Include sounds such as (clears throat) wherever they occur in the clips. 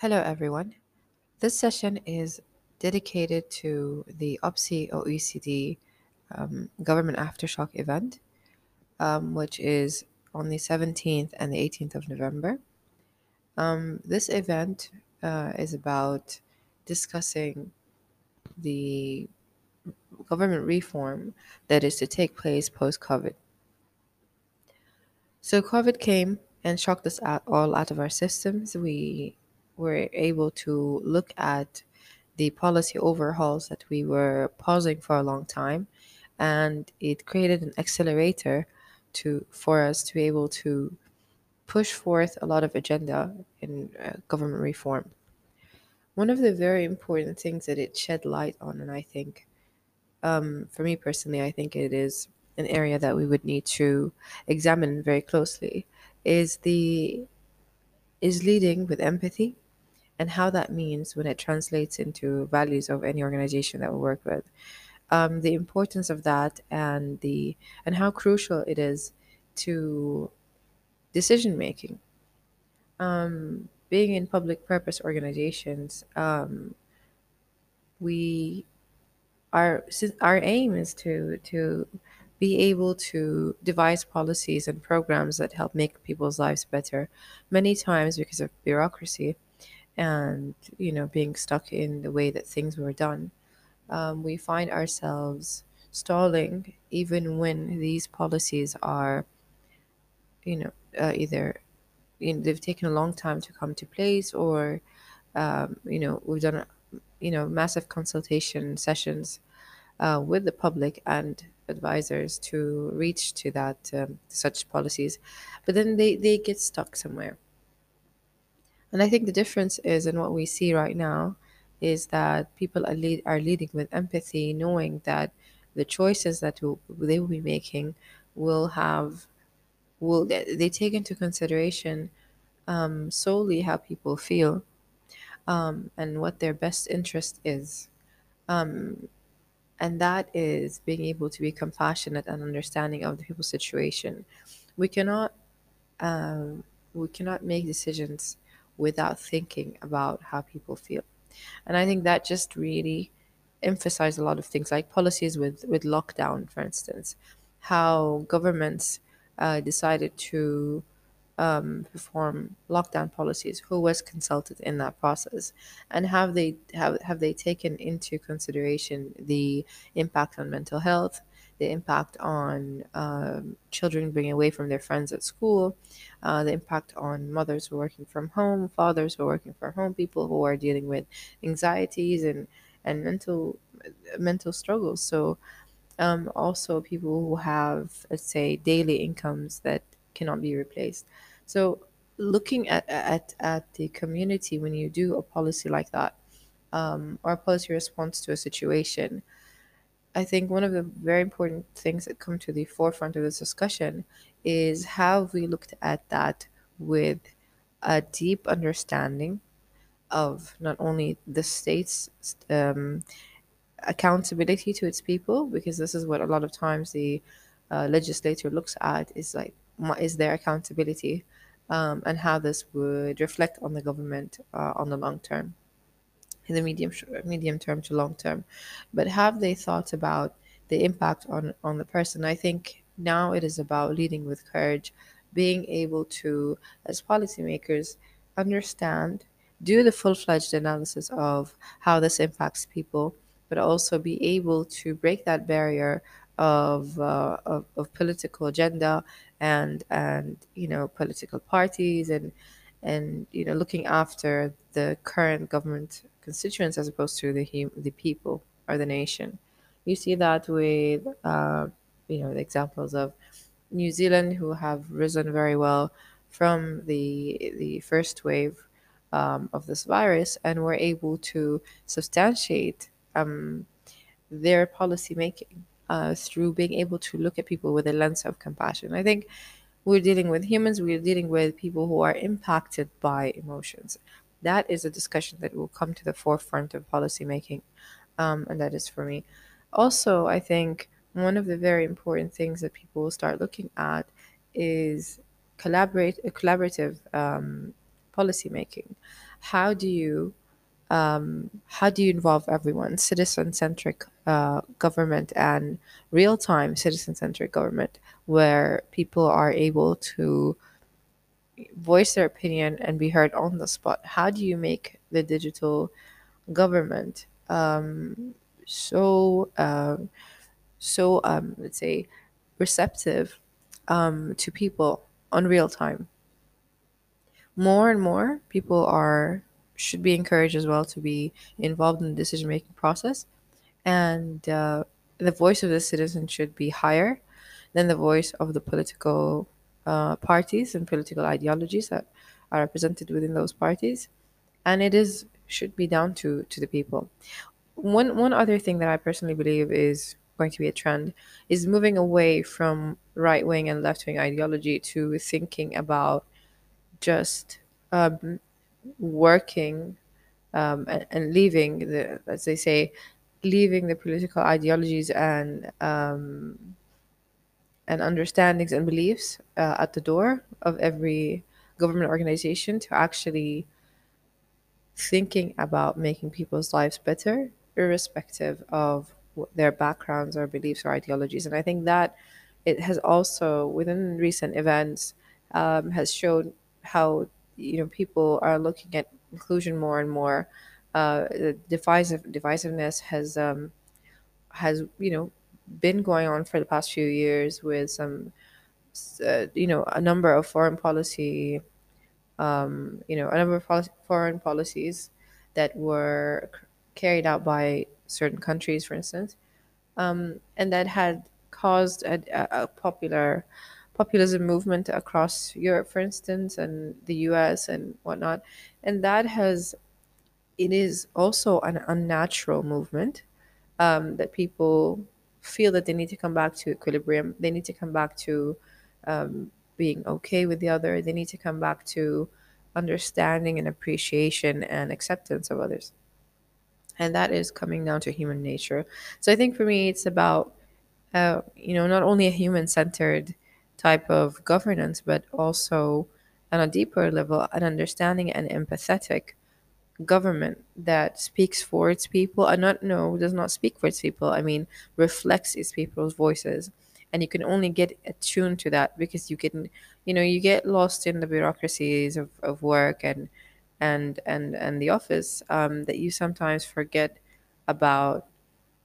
Hello, everyone. This session is dedicated to the OPSI OECD um, Government Aftershock event, um, which is on the 17th and the 18th of November. Um, this event uh, is about discussing the government reform that is to take place post COVID. So, COVID came and shocked us all out of our systems. We were able to look at the policy overhauls that we were pausing for a long time, and it created an accelerator to for us to be able to push forth a lot of agenda in uh, government reform. One of the very important things that it shed light on, and I think, um, for me personally, I think it is an area that we would need to examine very closely, is the is leading with empathy and how that means when it translates into values of any organization that we work with. Um, the importance of that and the and how crucial it is to decision making. Um, being in public purpose organizations, um, we our our aim is to to be able to devise policies and programs that help make people's lives better. Many times because of bureaucracy and you know being stuck in the way that things were done, um, we find ourselves stalling even when these policies are you know uh, either you know, they've taken a long time to come to place or um, you know we've done you know massive consultation sessions uh, with the public and advisors to reach to that um, such policies. But then they, they get stuck somewhere and i think the difference is in what we see right now is that people are, lead, are leading with empathy knowing that the choices that will, they will be making will have will they take into consideration um, solely how people feel um, and what their best interest is um, and that is being able to be compassionate and understanding of the people's situation. We cannot um, we cannot make decisions without thinking about how people feel, and I think that just really emphasized a lot of things like policies with with lockdown, for instance, how governments uh, decided to um, perform lockdown policies, who was consulted in that process, and have they have have they taken into consideration the impact on mental health, the impact on um, children being away from their friends at school, uh, the impact on mothers who are working from home, fathers who are working from home, people who are dealing with anxieties and and mental mental struggles. So um, also people who have let's say daily incomes that cannot be replaced. So looking at at at the community when you do a policy like that, um, or a policy response to a situation, I think one of the very important things that come to the forefront of this discussion is how we looked at that with a deep understanding of not only the state's um, accountability to its people, because this is what a lot of times the uh, legislature looks at is like is their accountability um, and how this would reflect on the government uh, on the long term, in the medium medium term to long term. But have they thought about the impact on on the person? I think now it is about leading with courage, being able to, as policymakers, understand, do the full fledged analysis of how this impacts people, but also be able to break that barrier of, uh, of, of political agenda and and you know political parties and and you know looking after the current government constituents as opposed to the hum- the people or the nation. You see that with uh, you know the examples of New Zealand who have risen very well from the the first wave um, of this virus and were able to substantiate um, their policy making uh, through being able to look at people with a lens of compassion. I think we're dealing with humans, we're dealing with people who are impacted by emotions. That is a discussion that will come to the forefront of policymaking, um, and that is for me. Also, I think one of the very important things that people will start looking at is collaborate a collaborative um, policy making. How do you um, how do you involve everyone? Citizen centric uh, government and real time citizen centric government, where people are able to voice their opinion and be heard on the spot. How do you make the digital government um, so uh, so um, let's say receptive um, to people on real time? More and more people are should be encouraged as well to be involved in the decision making process, and uh, the voice of the citizen should be higher than the voice of the political uh, parties and political ideologies that are represented within those parties. And it is should be down to to the people. One one other thing that i personally believe is going to be a trend is moving away from right wing and left wing ideology to thinking about just um, working um, and, and leaving the as they say leaving the political ideologies and um, and understandings and beliefs uh, at the door of every government organization to actually thinking about making people's lives better, irrespective of their backgrounds or beliefs or ideologies. And I think that it has also, within recent events, um, has shown how you know people are looking at inclusion more and more. Uh, the divisive divisiveness has um, has you know been going on for the past few years with some uh, you know a number of foreign policy um, you know, a number of foreign policies that were carried out by certain countries, for instance, um, and that had caused a, a, a popular populism movement across Europe, for instance, and the U.S. and whatnot, and that has it is also an unnatural movement um, that people feel that they need to come back to equilibrium. They need to come back to um, being okay with the other. They need to come back to understanding and appreciation and acceptance of others. And that is coming down to human nature. So I think for me, it's about, uh, you know, not only a human centered type of governance, but also on a deeper level, an understanding and empathetic government that speaks for its people and not no does not speak for its people i mean reflects its people's voices and you can only get attuned to that because you can you know you get lost in the bureaucracies of, of work and and and and the office um, that you sometimes forget about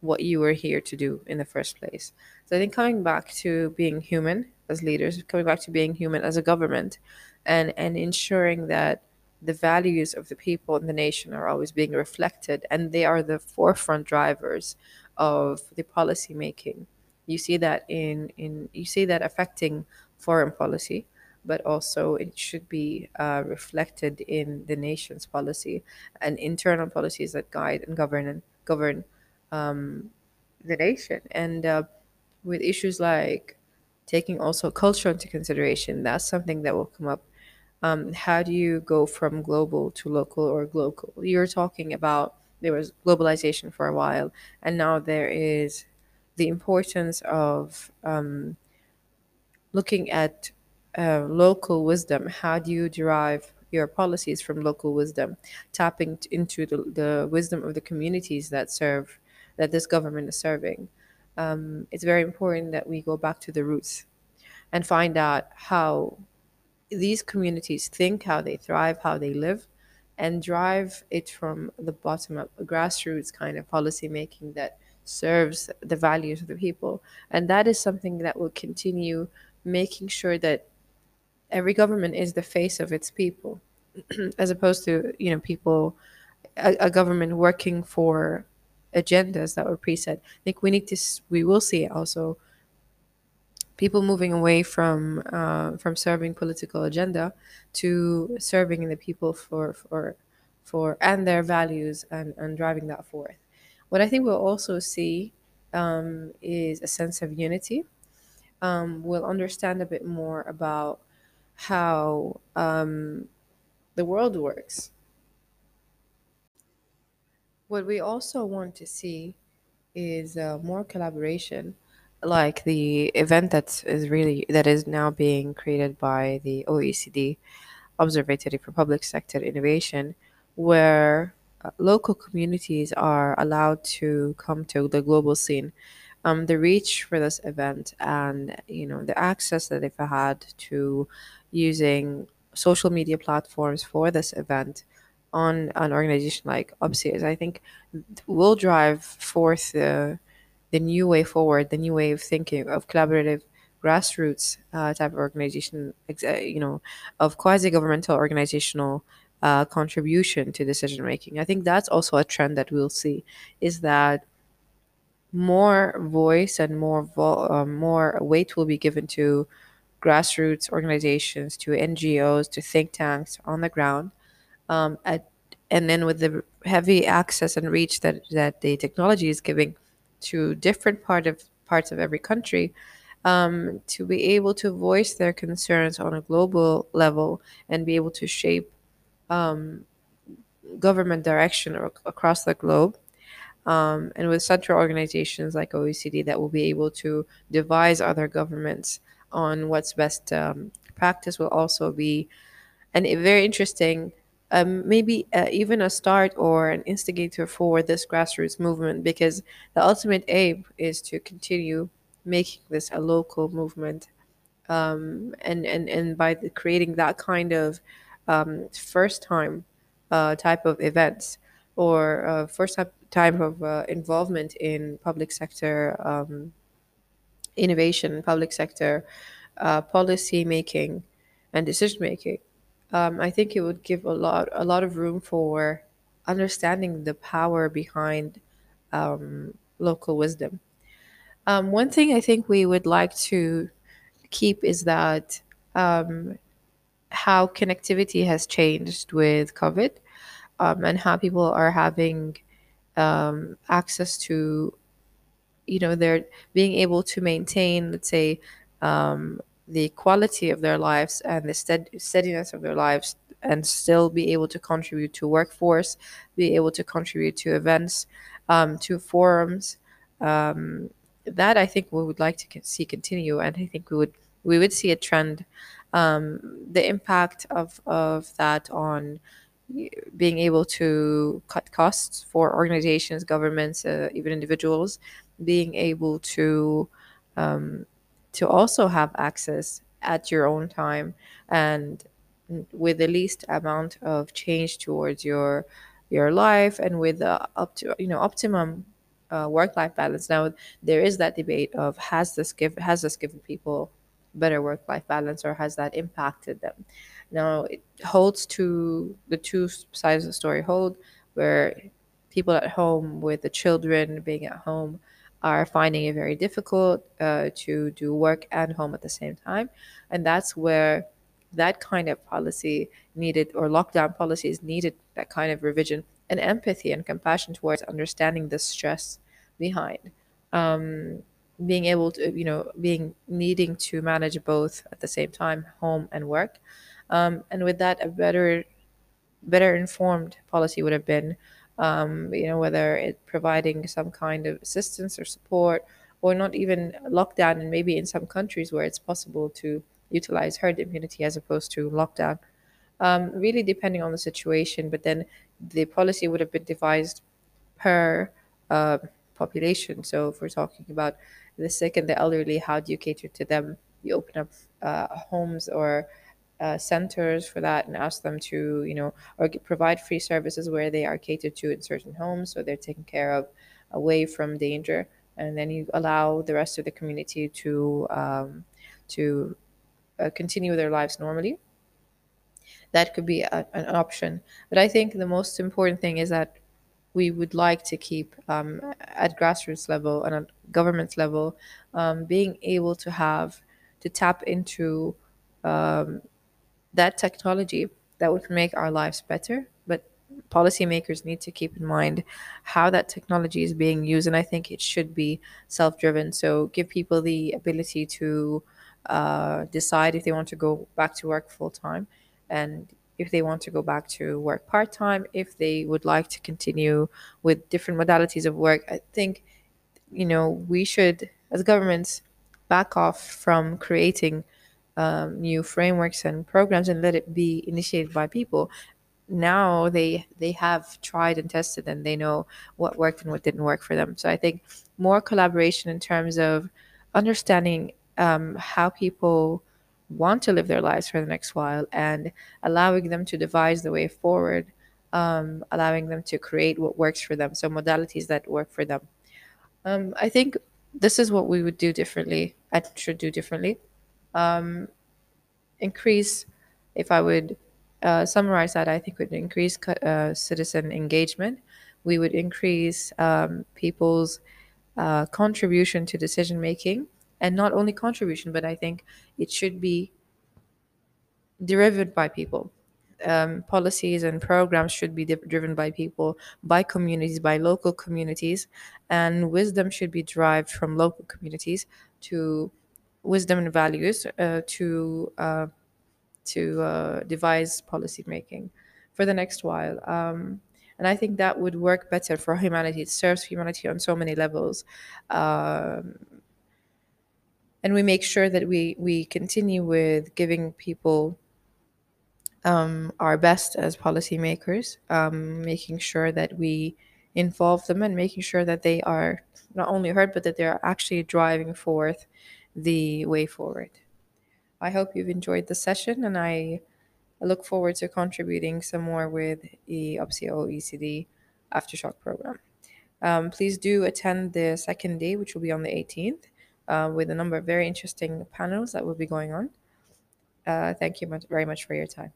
what you were here to do in the first place. So I think coming back to being human as leaders, coming back to being human as a government, and and ensuring that the values of the people in the nation are always being reflected, and they are the forefront drivers of the policy making. You see that in in you see that affecting foreign policy, but also it should be uh, reflected in the nation's policy and internal policies that guide and govern and govern um, the nation. And uh, with issues like taking also culture into consideration, that's something that will come up. Um, how do you go from global to local or local? You're talking about there was globalization for a while, and now there is the importance of um, looking at uh, local wisdom. How do you derive your policies from local wisdom, tapping into the, the wisdom of the communities that serve, that this government is serving? Um, it's very important that we go back to the roots and find out how these communities think, how they thrive, how they live, and drive it from the bottom up, grassroots kind of policy making that serves the values of the people. And that is something that will continue making sure that every government is the face of its people, (clears throat) as opposed to, you know, people, a, a government working for agendas that were preset. I think we need to, we will see also people moving away from uh, from serving political agenda to serving the people for for for and their values and, and driving that forth. What I think we'll also see um, is a sense of unity. Um, we'll understand a bit more about how um, the world works. What we also want to see is uh, more collaboration, like the event that is really that is now being created by the OECD observatory for public sector innovation, where uh, local communities are allowed to come to the global scene. Um, the reach for this event and you know the access that they've had to using social media platforms for this event on an organization like Upstairs, I think will drive forth the the new way forward, the new way of thinking of collaborative grassroots uh, type of organization, uh, you know, of quasi governmental organizational uh, contribution to decision making. I think that's also a trend that we'll see is that more voice and more vo- uh, more weight will be given to grassroots organizations, to NGOs, to think tanks on the ground um, at, and then with the heavy access and reach that, that the technology is giving to different part of parts of every country um, to be able to voice their concerns on a global level and be able to shape government direction ac- across the globe um, and with central organizations like OECD that will be able to devise other governments on what's best um, practice will also be it- very interesting. Um, maybe uh, even a start or an instigator for this grassroots movement because the ultimate aim is to continue making this a local movement um, and, and, and by the, creating that kind of um, first time uh, type of events or uh, first time type of uh, involvement in public sector um, innovation, public sector uh, policy making, and decision making. Um, I think it would give a lot a lot of room for understanding the power behind local wisdom. Um, one thing I think we would like to keep is that how connectivity has changed with COVID um, and how people are having access to you know they're being able to maintain let's say um, the quality of their lives and the stead- steadiness of their lives and still be able to contribute to workforce be able to contribute to events um, to forums that I think we would like to see continue, and I think we would we would see a trend. Um, the impact of of that on being able to cut costs for organizations, governments, uh, even individuals, being able to to also have access at your own time and with the least amount of change towards your your life and with the up to you know optimum uh, work life balance. Now there is that debate of has this give has this given people better work life balance or has that impacted them? Now it holds to the two sides of the story hold where people at home with the children being at home are finding it very difficult uh, to do work and home at the same time. And that's where that kind of policy needed, or lockdown policies needed that kind of revision and empathy and compassion towards understanding the stress behind being able to, you know, being needing to manage both at the same time, home and work. Um, and with that, a better better informed policy would have been, um, you know, whether it providing some kind of assistance or support, or not even lockdown, and maybe in some countries where it's possible to utilize herd immunity as opposed to lockdown. Um, really depending on the situation, but then the policy would have been devised per uh, population. So if we're talking about the sick and the elderly, how do you cater to them? You open up uh, homes or uh, centers for that and ask them to, you know, or provide free services where they are catered to in certain homes, so they're taken care of away from danger, and then you allow the rest of the community to um, to uh, continue their lives normally. That could be a, an option, but I think the most important thing is that we would like to keep um, at grassroots level and at government level um, being able to have to tap into that technology that would make our lives better. But policymakers need to keep in mind how that technology is being used, and I think it should be self-driven. So give people the ability to uh, decide if they want to go back to work full time, and if they want to go back to work part time, if they would like to continue with different modalities of work. I think you know we should, as governments, back off from creating um, new frameworks and programs and let it be initiated by people. Now they they have tried and tested and they know what worked and what didn't work for them. So i think more collaboration in terms of understanding um, how people want to live their lives for the next while and allowing them to devise the way forward um, allowing them to create what works for them. So modalities that work for them. Um, i think this is what we would do differently i should do differently um, increase if i would uh, summarize that i think would increase uh, citizen engagement. We would increase um, people's uh, contribution to decision making and not only contribution but i think it should be derived by people. Um, policies and programs should be driven by people by communities by local communities and wisdom should be derived from local communities to wisdom and values uh, to uh, to uh, devise policy making for the next while. Um, and i think that would work better for humanity. It serves humanity on so many levels. Um, and we make sure that we we continue with giving people um, our best as policymakers, um, making sure that we involve them and making sure that they are not only heard but that they are actually driving forth the way forward. I hope you've enjoyed the session and I look forward to contributing some more with the OPSI OECD Aftershock program. Um, please do attend the second day, which will be on the 18th, uh, with a number of very interesting panels that will be going on. Uh, thank you much, very much for your time.